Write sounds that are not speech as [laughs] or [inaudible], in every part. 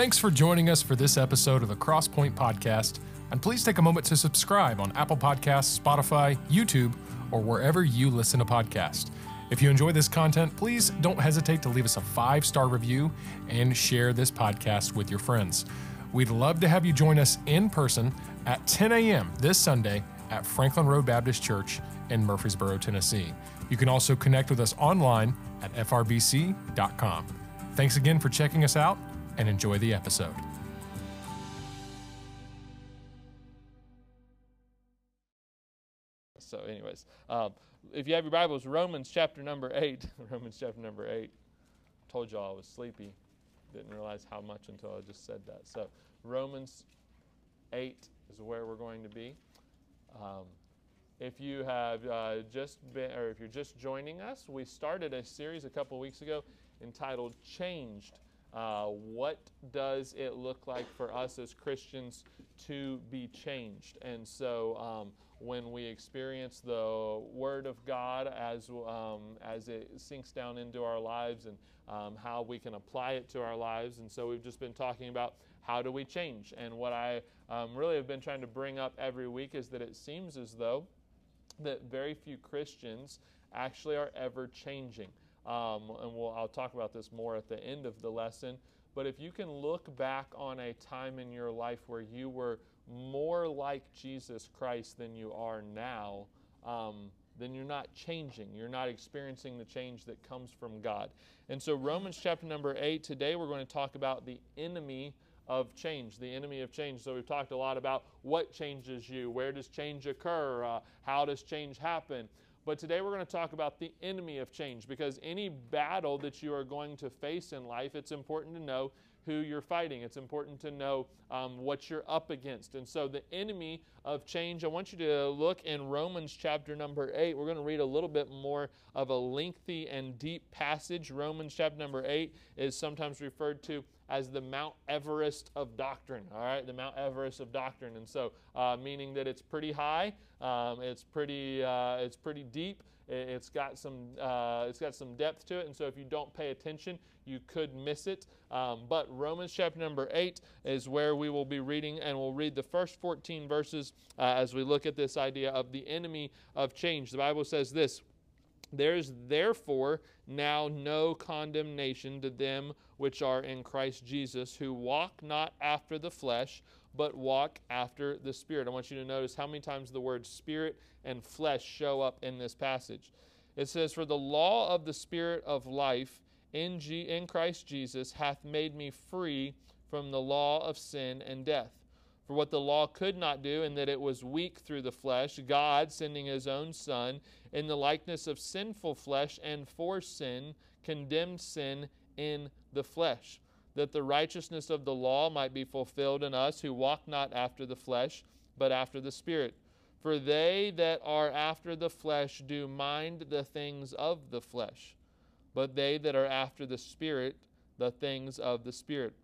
Thanks for joining us for this episode of the Crosspoint Podcast, and please take a moment to subscribe on Apple Podcasts, Spotify, YouTube, or wherever you listen to podcasts. If you enjoy this content, please don't hesitate to leave us a five star review and share this podcast with your friends. We'd love to have you join us in person at 10 a.m. this Sunday at Franklin Road Baptist Church in Murfreesboro, Tennessee. You can also connect with us online at frbc.com. Thanks again for checking us out and enjoy the episode. So, anyways, um, if you have your Bibles, Romans chapter number 8. [laughs] Romans chapter number 8. Told y'all I was sleepy. Didn't realize how much until I just said that. So, Romans 8 is where we're going to be. Um, if you have uh, just been, or if you're just joining us, we started a series a couple weeks ago entitled Changed. Uh, what does it look like for us as Christians to be changed? And so, um, when we experience the Word of God as, um, as it sinks down into our lives and um, how we can apply it to our lives. And so, we've just been talking about how do we change? And what I um, really have been trying to bring up every week is that it seems as though that very few Christians actually are ever changing. Um, and we'll, I'll talk about this more at the end of the lesson. But if you can look back on a time in your life where you were more like Jesus Christ than you are now, um, then you're not changing. You're not experiencing the change that comes from God. And so, Romans chapter number 8, today we're going to talk about the enemy of change, the enemy of change. So, we've talked a lot about what changes you, where does change occur, uh, how does change happen. But today we're going to talk about the enemy of change because any battle that you are going to face in life, it's important to know who you're fighting. It's important to know um, what you're up against. And so, the enemy of change, I want you to look in Romans chapter number 8. We're going to read a little bit more of a lengthy and deep passage. Romans chapter number 8 is sometimes referred to as the Mount Everest of doctrine. All right, the Mount Everest of doctrine, and so uh, meaning that it's pretty high, um, it's pretty, uh, it's pretty deep. It's got some, uh, it's got some depth to it, and so if you don't pay attention, you could miss it. Um, but Romans chapter number eight is where we will be reading, and we'll read the first 14 verses uh, as we look at this idea of the enemy of change. The Bible says this. There is therefore now no condemnation to them which are in Christ Jesus, who walk not after the flesh, but walk after the Spirit. I want you to notice how many times the words spirit and flesh show up in this passage. It says, For the law of the Spirit of life in, G- in Christ Jesus hath made me free from the law of sin and death. For what the law could not do, in that it was weak through the flesh, God, sending his own Son, in the likeness of sinful flesh and for sin, condemned sin in the flesh, that the righteousness of the law might be fulfilled in us who walk not after the flesh, but after the Spirit. For they that are after the flesh do mind the things of the flesh, but they that are after the Spirit, the things of the Spirit.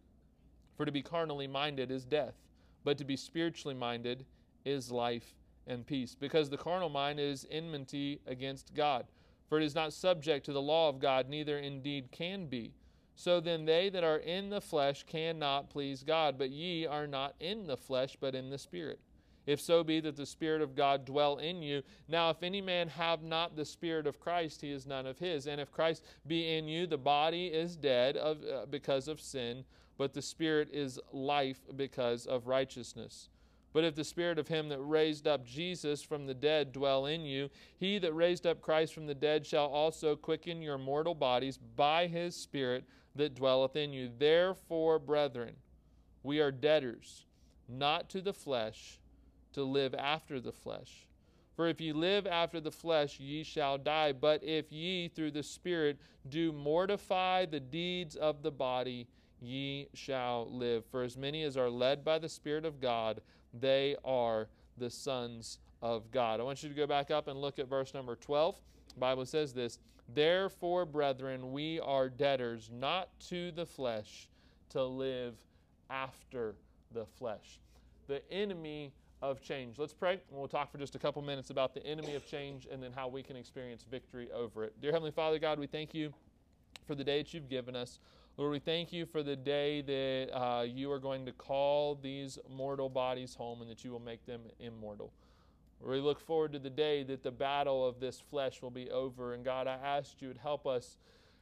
For to be carnally minded is death but to be spiritually minded is life and peace. Because the carnal mind is enmity against God, for it is not subject to the law of God, neither indeed can be. So then they that are in the flesh cannot please God, but ye are not in the flesh, but in the Spirit. If so be that the Spirit of God dwell in you. Now, if any man have not the Spirit of Christ, he is none of his. And if Christ be in you, the body is dead of, uh, because of sin, but the Spirit is life because of righteousness. But if the Spirit of him that raised up Jesus from the dead dwell in you, he that raised up Christ from the dead shall also quicken your mortal bodies by his Spirit that dwelleth in you. Therefore, brethren, we are debtors, not to the flesh, to live after the flesh. For if ye live after the flesh, ye shall die. But if ye through the Spirit do mortify the deeds of the body, ye shall live. For as many as are led by the Spirit of God, they are the sons of God. I want you to go back up and look at verse number 12. The Bible says this Therefore, brethren, we are debtors, not to the flesh, to live after the flesh. The enemy of change. Let's pray, and we'll talk for just a couple minutes about the enemy of change and then how we can experience victory over it. Dear Heavenly Father, God, we thank you for the day that you've given us. Lord, we thank you for the day that uh, you are going to call these mortal bodies home and that you will make them immortal. We look forward to the day that the battle of this flesh will be over. And God, I ask you to help us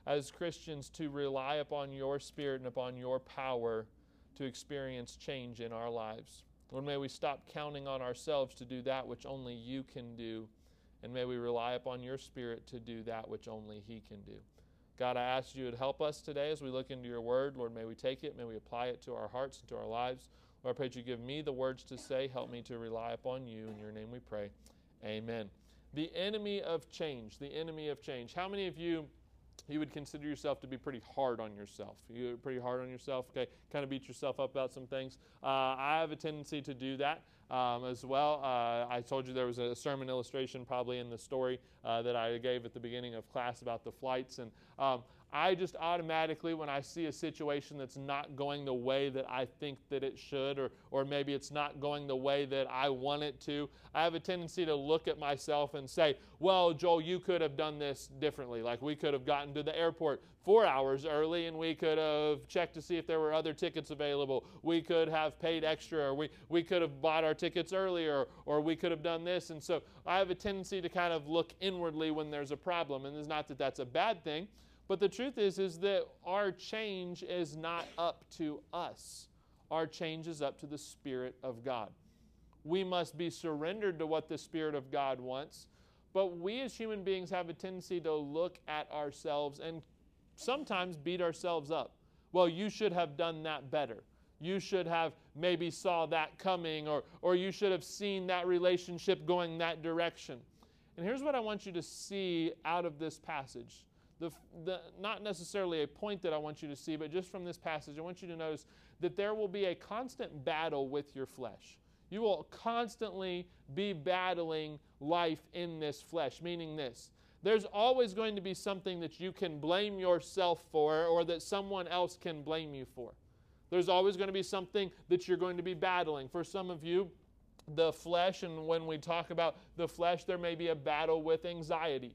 as Christians to rely upon your spirit and upon your power to experience change in our lives. Lord, may we stop counting on ourselves to do that which only you can do. And may we rely upon your spirit to do that which only he can do. God, I ask you to help us today as we look into your word. Lord, may we take it, may we apply it to our hearts and to our lives. Lord, I pray that you give me the words to say. Help me to rely upon you. In your name we pray. Amen. The enemy of change. The enemy of change. How many of you you would consider yourself to be pretty hard on yourself. You're pretty hard on yourself, okay? Kind of beat yourself up about some things. Uh, I have a tendency to do that um, as well. Uh, I told you there was a sermon illustration probably in the story uh, that I gave at the beginning of class about the flights. And um, I just automatically, when I see a situation that's not going the way that I think that it should, or, or maybe it's not going the way that I want it to, I have a tendency to look at myself and say, well, Joel, you could have done this differently. Like we could have gotten to the airport four hours early and we could have checked to see if there were other tickets available. We could have paid extra, or we, we could have bought our tickets earlier, or we could have done this. And so I have a tendency to kind of look inwardly when there's a problem. And it's not that that's a bad thing. But the truth is, is that our change is not up to us. Our change is up to the Spirit of God. We must be surrendered to what the Spirit of God wants. But we as human beings have a tendency to look at ourselves and sometimes beat ourselves up. Well, you should have done that better. You should have maybe saw that coming, or, or you should have seen that relationship going that direction. And here's what I want you to see out of this passage the, the, not necessarily a point that I want you to see, but just from this passage, I want you to notice that there will be a constant battle with your flesh. You will constantly be battling life in this flesh, meaning this. There's always going to be something that you can blame yourself for or that someone else can blame you for. There's always going to be something that you're going to be battling. For some of you, the flesh, and when we talk about the flesh, there may be a battle with anxiety.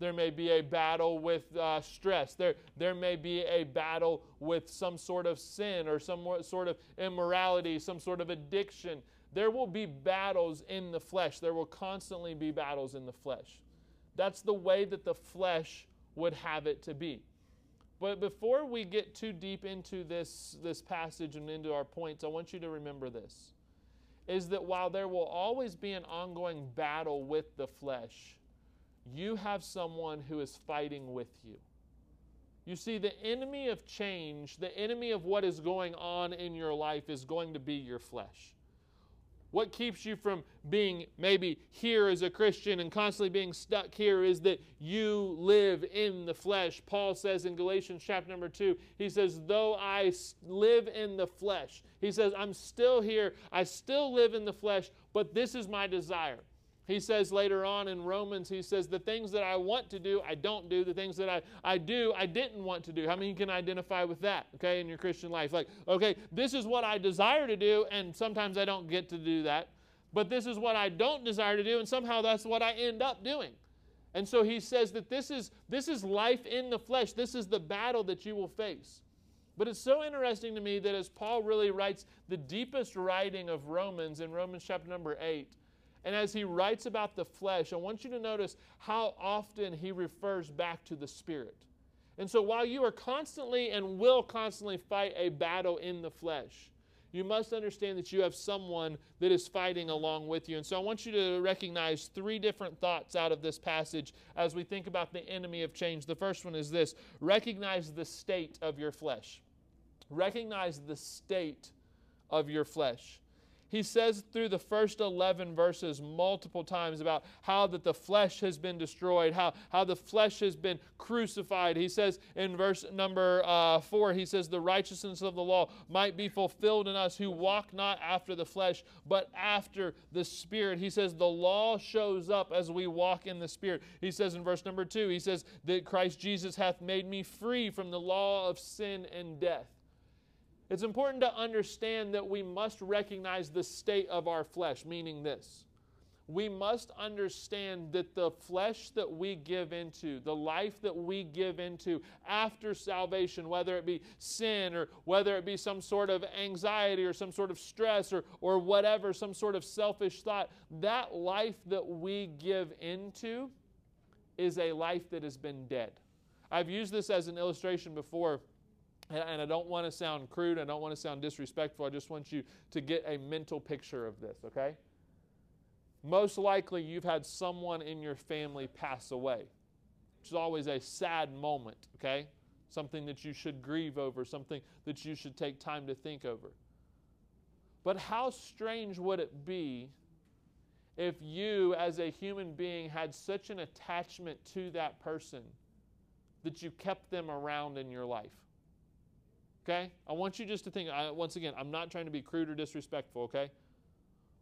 There may be a battle with uh, stress. There, there may be a battle with some sort of sin or some sort of immorality, some sort of addiction. There will be battles in the flesh. There will constantly be battles in the flesh. That's the way that the flesh would have it to be. But before we get too deep into this, this passage and into our points, I want you to remember this is that while there will always be an ongoing battle with the flesh, you have someone who is fighting with you. You see, the enemy of change, the enemy of what is going on in your life is going to be your flesh. What keeps you from being maybe here as a Christian and constantly being stuck here is that you live in the flesh. Paul says in Galatians chapter number 2, he says, Though I live in the flesh, he says, I'm still here. I still live in the flesh, but this is my desire he says later on in Romans, he says, The things that I want to do, I don't do. The things that I, I do, I didn't want to do. How many can identify with that, okay, in your Christian life? Like, okay, this is what I desire to do, and sometimes I don't get to do that. But this is what I don't desire to do, and somehow that's what I end up doing. And so he says that this is, this is life in the flesh. This is the battle that you will face. But it's so interesting to me that as Paul really writes the deepest writing of Romans in Romans chapter number 8, and as he writes about the flesh, I want you to notice how often he refers back to the Spirit. And so while you are constantly and will constantly fight a battle in the flesh, you must understand that you have someone that is fighting along with you. And so I want you to recognize three different thoughts out of this passage as we think about the enemy of change. The first one is this recognize the state of your flesh. Recognize the state of your flesh he says through the first 11 verses multiple times about how that the flesh has been destroyed, how, how the flesh has been crucified. He says in verse number uh, 4, he says, The righteousness of the law might be fulfilled in us who walk not after the flesh, but after the Spirit. He says, The law shows up as we walk in the Spirit. He says in verse number 2, he says, That Christ Jesus hath made me free from the law of sin and death. It's important to understand that we must recognize the state of our flesh, meaning this. we must understand that the flesh that we give into, the life that we give into after salvation, whether it be sin or whether it be some sort of anxiety or some sort of stress or, or whatever, some sort of selfish thought, that life that we give into is a life that has been dead. I've used this as an illustration before. And I don't want to sound crude, I don't want to sound disrespectful. I just want you to get a mental picture of this, okay? most likely you've had someone in your family pass away, which is always a sad moment, okay? Something that you should grieve over, something that you should take time to think over. But how strange would it be if you, as a human being, had such an attachment to that person that you kept them around in your life? Okay? I want you just to think, I, once again, I'm not trying to be crude or disrespectful, okay?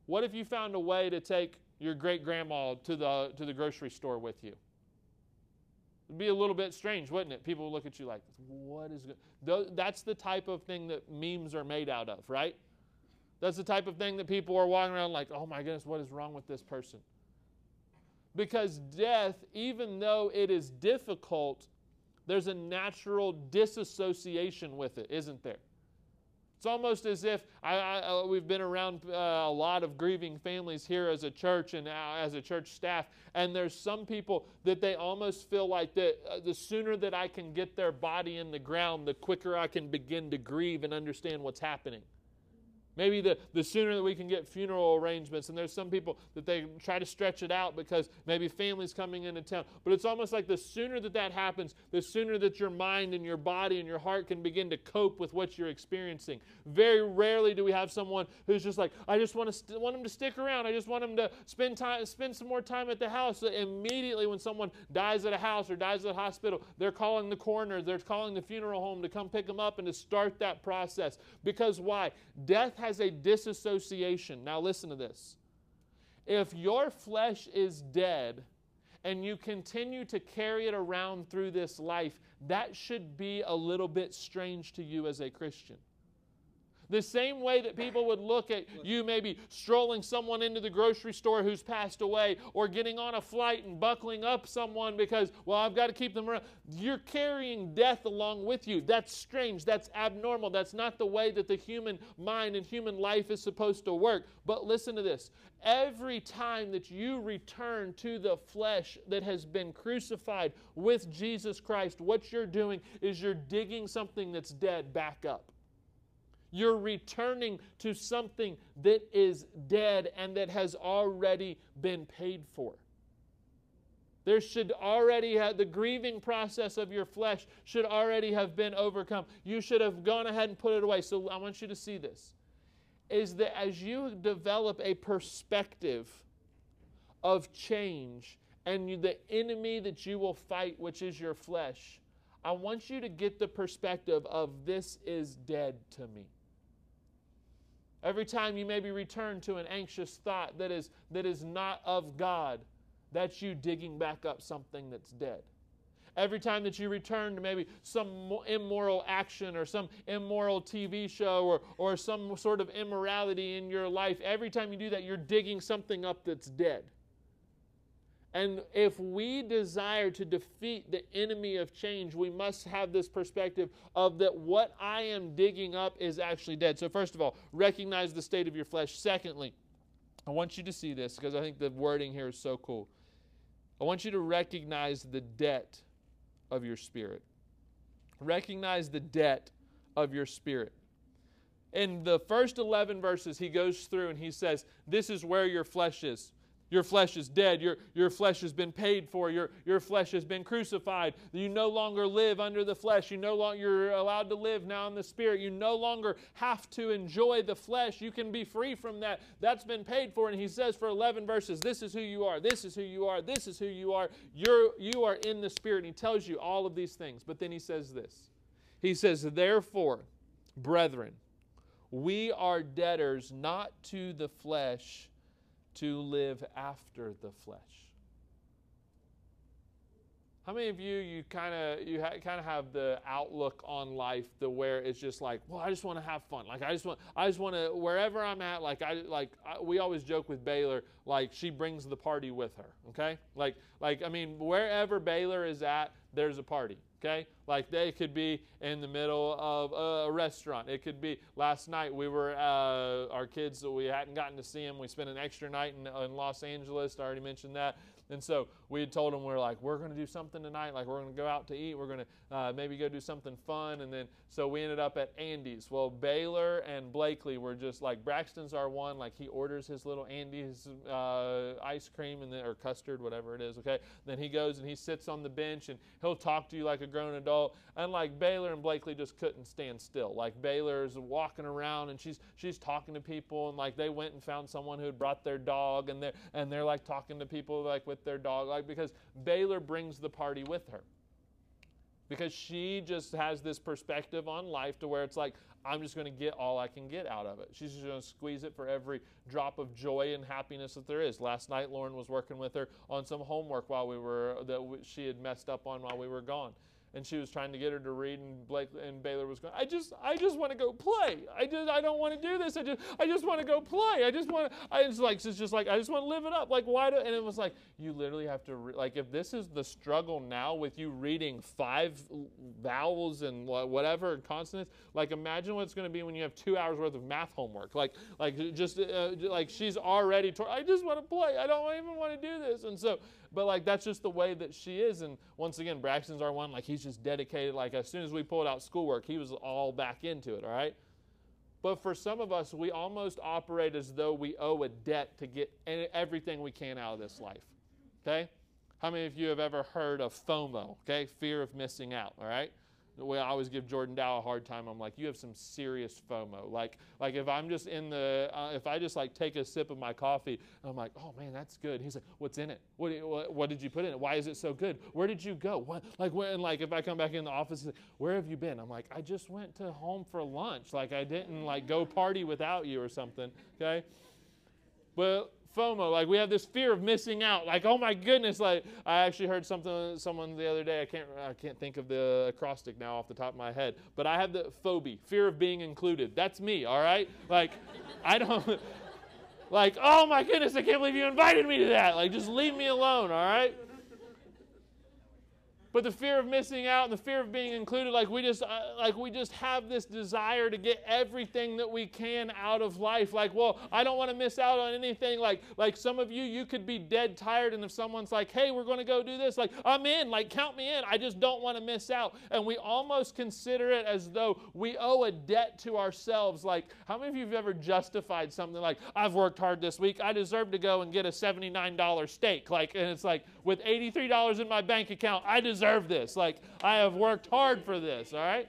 What if you found a way to take your great grandma to the, to the grocery store with you? It'd be a little bit strange, wouldn't it? People would look at you like, what is good? That's the type of thing that memes are made out of, right? That's the type of thing that people are walking around like, oh my goodness, what is wrong with this person? Because death, even though it is difficult, there's a natural disassociation with it, isn't there? It's almost as if I, I, uh, we've been around uh, a lot of grieving families here as a church and uh, as a church staff, and there's some people that they almost feel like that uh, the sooner that I can get their body in the ground, the quicker I can begin to grieve and understand what's happening. Maybe the, the sooner that we can get funeral arrangements, and there's some people that they try to stretch it out because maybe family's coming into town. But it's almost like the sooner that that happens, the sooner that your mind and your body and your heart can begin to cope with what you're experiencing. Very rarely do we have someone who's just like, I just want to st- want them to stick around. I just want them to spend time, spend some more time at the house. Immediately, when someone dies at a house or dies at a hospital, they're calling the coroner, they're calling the funeral home to come pick them up and to start that process. Because why? Death has a disassociation. Now, listen to this. If your flesh is dead and you continue to carry it around through this life, that should be a little bit strange to you as a Christian. The same way that people would look at you maybe strolling someone into the grocery store who's passed away or getting on a flight and buckling up someone because, well, I've got to keep them around. You're carrying death along with you. That's strange. That's abnormal. That's not the way that the human mind and human life is supposed to work. But listen to this every time that you return to the flesh that has been crucified with Jesus Christ, what you're doing is you're digging something that's dead back up. You're returning to something that is dead and that has already been paid for. There should already have the grieving process of your flesh should already have been overcome. You should have gone ahead and put it away. So I want you to see this. Is that as you develop a perspective of change and you, the enemy that you will fight, which is your flesh, I want you to get the perspective of this is dead to me. Every time you maybe return to an anxious thought that is, that is not of God, that's you digging back up something that's dead. Every time that you return to maybe some immoral action or some immoral TV show or, or some sort of immorality in your life, every time you do that, you're digging something up that's dead. And if we desire to defeat the enemy of change, we must have this perspective of that what I am digging up is actually dead. So, first of all, recognize the state of your flesh. Secondly, I want you to see this because I think the wording here is so cool. I want you to recognize the debt of your spirit. Recognize the debt of your spirit. In the first 11 verses, he goes through and he says, This is where your flesh is. Your flesh is dead. Your, your flesh has been paid for. Your, your flesh has been crucified. You no longer live under the flesh. You no longer you're allowed to live now in the spirit. You no longer have to enjoy the flesh. You can be free from that. That's been paid for. And he says for 11 verses, this is who you are. This is who you are. This is who you are. You're you are in the spirit. And he tells you all of these things. But then he says this. He says, Therefore, brethren, we are debtors not to the flesh to live after the flesh. How many of you you kind of you ha- kind of have the outlook on life the where it's just like, well, I just want to have fun. Like I just want I just want to wherever I'm at. Like I like I, we always joke with Baylor, like she brings the party with her. Okay, like like I mean wherever Baylor is at, there's a party. Okay, like they could be in the middle of a restaurant. It could be last night we were uh, our kids we hadn't gotten to see them. We spent an extra night in, in Los Angeles. I already mentioned that. And so we had told them, we are like, we're going to do something tonight. Like, we're going to go out to eat. We're going to uh, maybe go do something fun. And then, so we ended up at Andy's. Well, Baylor and Blakely were just like, Braxton's our one. Like, he orders his little Andy's uh, ice cream and then, or custard, whatever it is, okay? Then he goes and he sits on the bench and he'll talk to you like a grown adult. And like Baylor and Blakely just couldn't stand still. Like, Baylor's walking around and she's, she's talking to people. And like, they went and found someone who had brought their dog and they're, and they're like talking to people like with their dog, like because Baylor brings the party with her. Because she just has this perspective on life to where it's like, I'm just going to get all I can get out of it. She's just going to squeeze it for every drop of joy and happiness that there is. Last night, Lauren was working with her on some homework while we were that she had messed up on while we were gone and she was trying to get her to read and Blake and Baylor was going I just I just want to go play. I just I don't want to do this. I just I just want to go play. I just want I like it's just like I just want to live it up. Like why do and it was like you literally have to re- like if this is the struggle now with you reading five vowels and whatever and consonants like imagine what it's going to be when you have 2 hours worth of math homework. Like like just uh, like she's already tor- I just want to play. I don't even want to do this. And so but like that's just the way that she is. And once again, Braxton's our one. Like he's just dedicated. Like as soon as we pulled out schoolwork, he was all back into it. All right. But for some of us, we almost operate as though we owe a debt to get everything we can out of this life. Okay? How many of you have ever heard of FOMO? Okay? Fear of missing out. All right? Way I always give Jordan Dow a hard time. I'm like, you have some serious FOMO. Like, like if I'm just in the, uh, if I just like take a sip of my coffee, I'm like, oh man, that's good. He's like, what's in it? What, what, what, did you put in it? Why is it so good? Where did you go? What, like, when, like if I come back in the office, like, where have you been? I'm like, I just went to home for lunch. Like I didn't like go party without you or something. Okay. But FOMO. Like we have this fear of missing out. Like, oh my goodness! Like I actually heard something someone the other day. I can't I can't think of the acrostic now off the top of my head. But I have the phobia, fear of being included. That's me. All right. Like [laughs] I don't. Like, oh my goodness, I can't believe you invited me to that. Like, just leave me alone, all right? But the fear of missing out and the fear of being included like we just uh, like we just have this desire to get everything that we can out of life. Like well i don't want to miss out on anything. Like like some of you you could be dead tired and if someone's like hey we're going to go do this like i'm in like count me in. I just don't want to miss out. And we almost consider it as though we owe a debt to ourselves. Like how many of you have ever justified something like i've worked hard this week. I deserve to go and get a $79 steak. Like and it's like with $83 in my bank account i deserve deserve this. Like, I have worked hard for this, all right?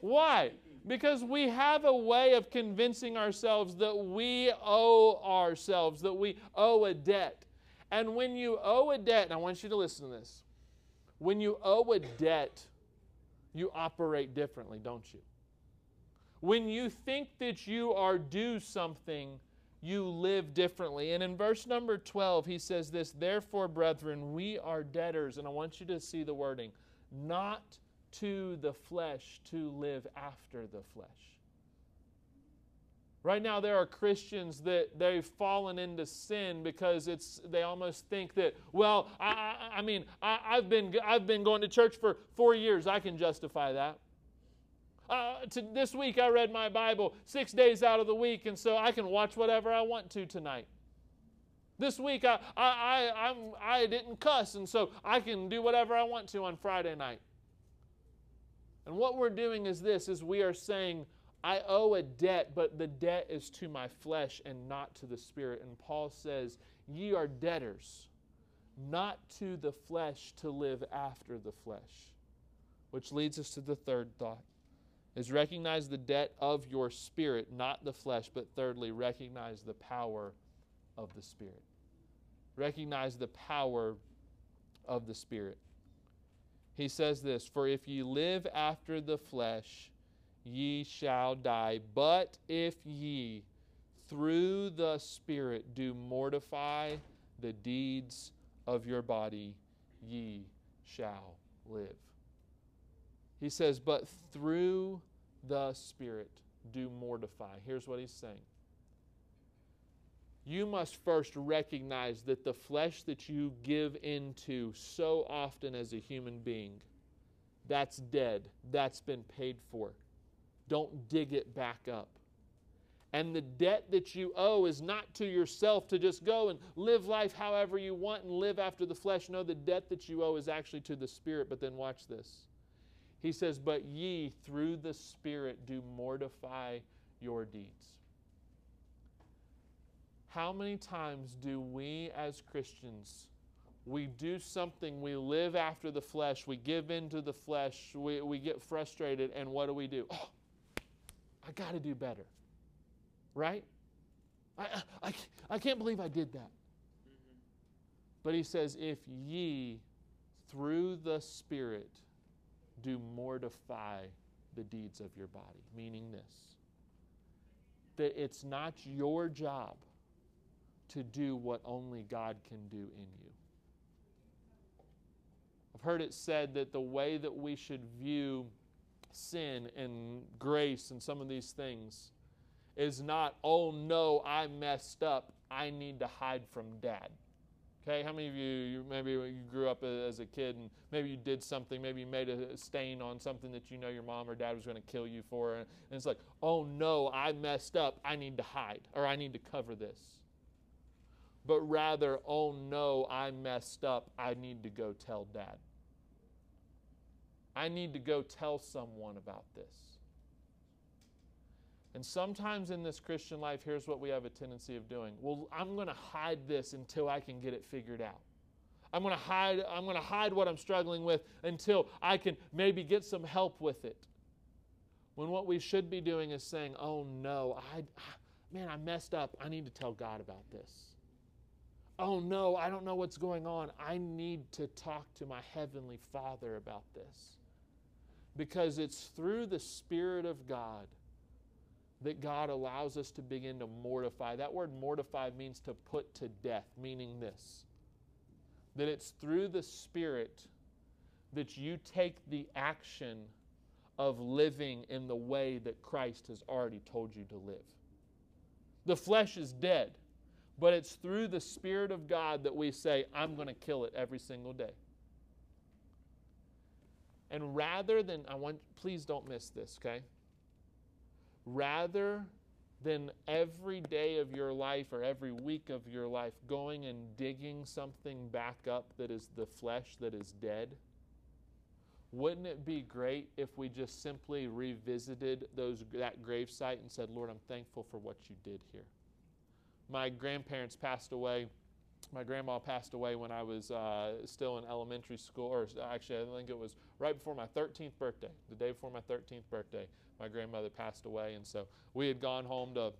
Why? Because we have a way of convincing ourselves that we owe ourselves, that we owe a debt. And when you owe a debt, and I want you to listen to this when you owe a debt, you operate differently, don't you? When you think that you are due something, you live differently. And in verse number 12, he says this Therefore, brethren, we are debtors. And I want you to see the wording not to the flesh to live after the flesh. Right now, there are Christians that they've fallen into sin because it's they almost think that, well, I, I, I mean, I, I've been I've been going to church for four years. I can justify that. Uh, to, this week I read my Bible six days out of the week, and so I can watch whatever I want to tonight. This week I, I, I, I'm, I didn't cuss, and so I can do whatever I want to on Friday night. And what we're doing is this is we are saying, I owe a debt, but the debt is to my flesh and not to the spirit. And Paul says, Ye are debtors, not to the flesh to live after the flesh. Which leads us to the third thought is recognize the debt of your spirit, not the flesh, but thirdly, recognize the power of the spirit. Recognize the power of the spirit. He says this For if ye live after the flesh, ye shall die. But if ye through the Spirit do mortify the deeds of your body, ye shall live. He says, But through the Spirit do mortify. Here's what he's saying. You must first recognize that the flesh that you give into so often as a human being, that's dead. That's been paid for. Don't dig it back up. And the debt that you owe is not to yourself to just go and live life however you want and live after the flesh. No, the debt that you owe is actually to the Spirit. But then watch this. He says, But ye through the Spirit do mortify your deeds. How many times do we as Christians we do something, we live after the flesh, we give in to the flesh, we, we get frustrated, and what do we do? Oh, I got to do better. Right? I, I, I can't believe I did that. Mm-hmm. But he says, if ye through the Spirit do mortify the deeds of your body, meaning this that it's not your job to do what only God can do in you. I've heard it said that the way that we should view sin and grace and some of these things is not, oh no, I messed up. I need to hide from dad. Okay, how many of you, you maybe you grew up as a kid and maybe you did something, maybe you made a stain on something that you know your mom or dad was going to kill you for, and it's like, oh no, I messed up. I need to hide or I need to cover this. But rather, oh no, I messed up. I need to go tell dad. I need to go tell someone about this. And sometimes in this Christian life, here's what we have a tendency of doing. Well, I'm going to hide this until I can get it figured out. I'm going to hide I'm going to hide what I'm struggling with until I can maybe get some help with it. When what we should be doing is saying, "Oh no, I man, I messed up. I need to tell God about this." Oh no, I don't know what's going on. I need to talk to my heavenly Father about this. Because it's through the Spirit of God that God allows us to begin to mortify. That word mortify means to put to death, meaning this that it's through the Spirit that you take the action of living in the way that Christ has already told you to live. The flesh is dead, but it's through the Spirit of God that we say, I'm going to kill it every single day. And rather than, I want, please don't miss this, okay? Rather than every day of your life or every week of your life going and digging something back up that is the flesh that is dead? Wouldn't it be great if we just simply revisited those, that gravesite and said, Lord, I'm thankful for what you did here? My grandparents passed away. My grandma passed away when I was uh, still in elementary school, or actually, I think it was right before my 13th birthday, the day before my 13th birthday my grandmother passed away. And so we had gone home to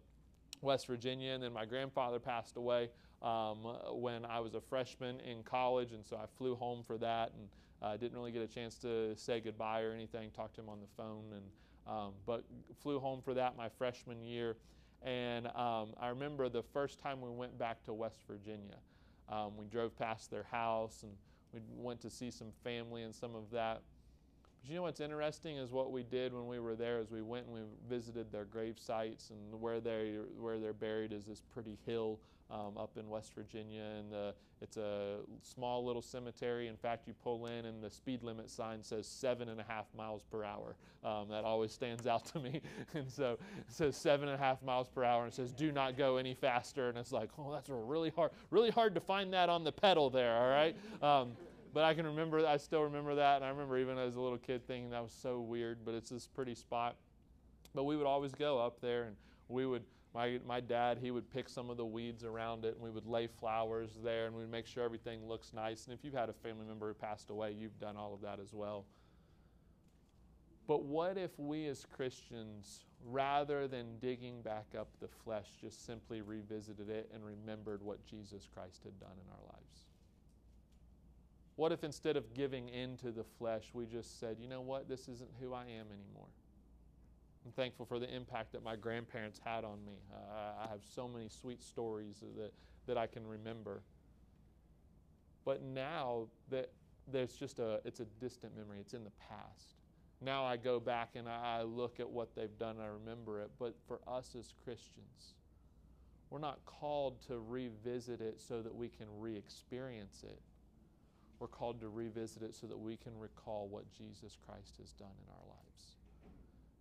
West Virginia, and then my grandfather passed away um, when I was a freshman in college. And so I flew home for that and uh, didn't really get a chance to say goodbye or anything, talk to him on the phone. And, um, but flew home for that my freshman year. And um, I remember the first time we went back to West Virginia. Um, we drove past their house and we went to see some family and some of that. But you know what's interesting is what we did when we were there is we went and we visited their grave sites and where they where they're buried is this pretty hill um, up in West Virginia and the, it's a small little cemetery. In fact, you pull in and the speed limit sign says seven and a half miles per hour. Um, that always stands out to me. [laughs] and so it says seven and a half miles per hour and it says do not go any faster. And it's like, oh, that's really hard, really hard to find that on the pedal there. All right. Um, but I can remember, I still remember that. And I remember even as a little kid thinking that was so weird, but it's this pretty spot. But we would always go up there and we would, my, my dad, he would pick some of the weeds around it and we would lay flowers there and we'd make sure everything looks nice. And if you've had a family member who passed away, you've done all of that as well. But what if we as Christians, rather than digging back up the flesh, just simply revisited it and remembered what Jesus Christ had done in our lives? What if instead of giving in to the flesh, we just said, you know what, this isn't who I am anymore? I'm thankful for the impact that my grandparents had on me. Uh, I have so many sweet stories that, that I can remember. But now that there's just a it's a distant memory. It's in the past. Now I go back and I look at what they've done. I remember it. But for us as Christians, we're not called to revisit it so that we can re-experience it. We're called to revisit it so that we can recall what Jesus Christ has done in our lives.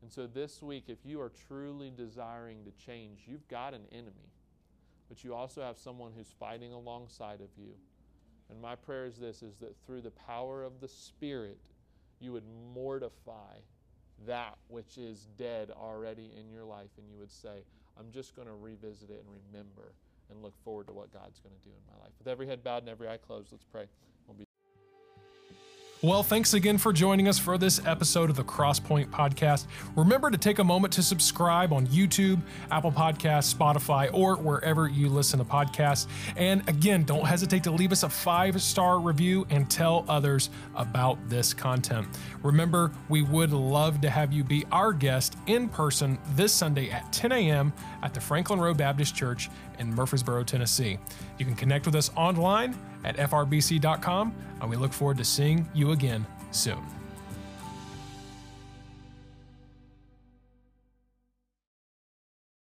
And so this week, if you are truly desiring to change, you've got an enemy, but you also have someone who's fighting alongside of you. And my prayer is this is that through the power of the Spirit, you would mortify that which is dead already in your life, and you would say, I'm just going to revisit it and remember and look forward to what God's going to do in my life. With every head bowed and every eye closed, let's pray. Well, thanks again for joining us for this episode of the Crosspoint Podcast. Remember to take a moment to subscribe on YouTube, Apple Podcasts, Spotify, or wherever you listen to podcasts. And again, don't hesitate to leave us a five star review and tell others about this content. Remember, we would love to have you be our guest in person this Sunday at 10 a.m. at the Franklin Road Baptist Church in Murfreesboro, Tennessee. You can connect with us online at frbc.com, and we look forward to seeing you again soon.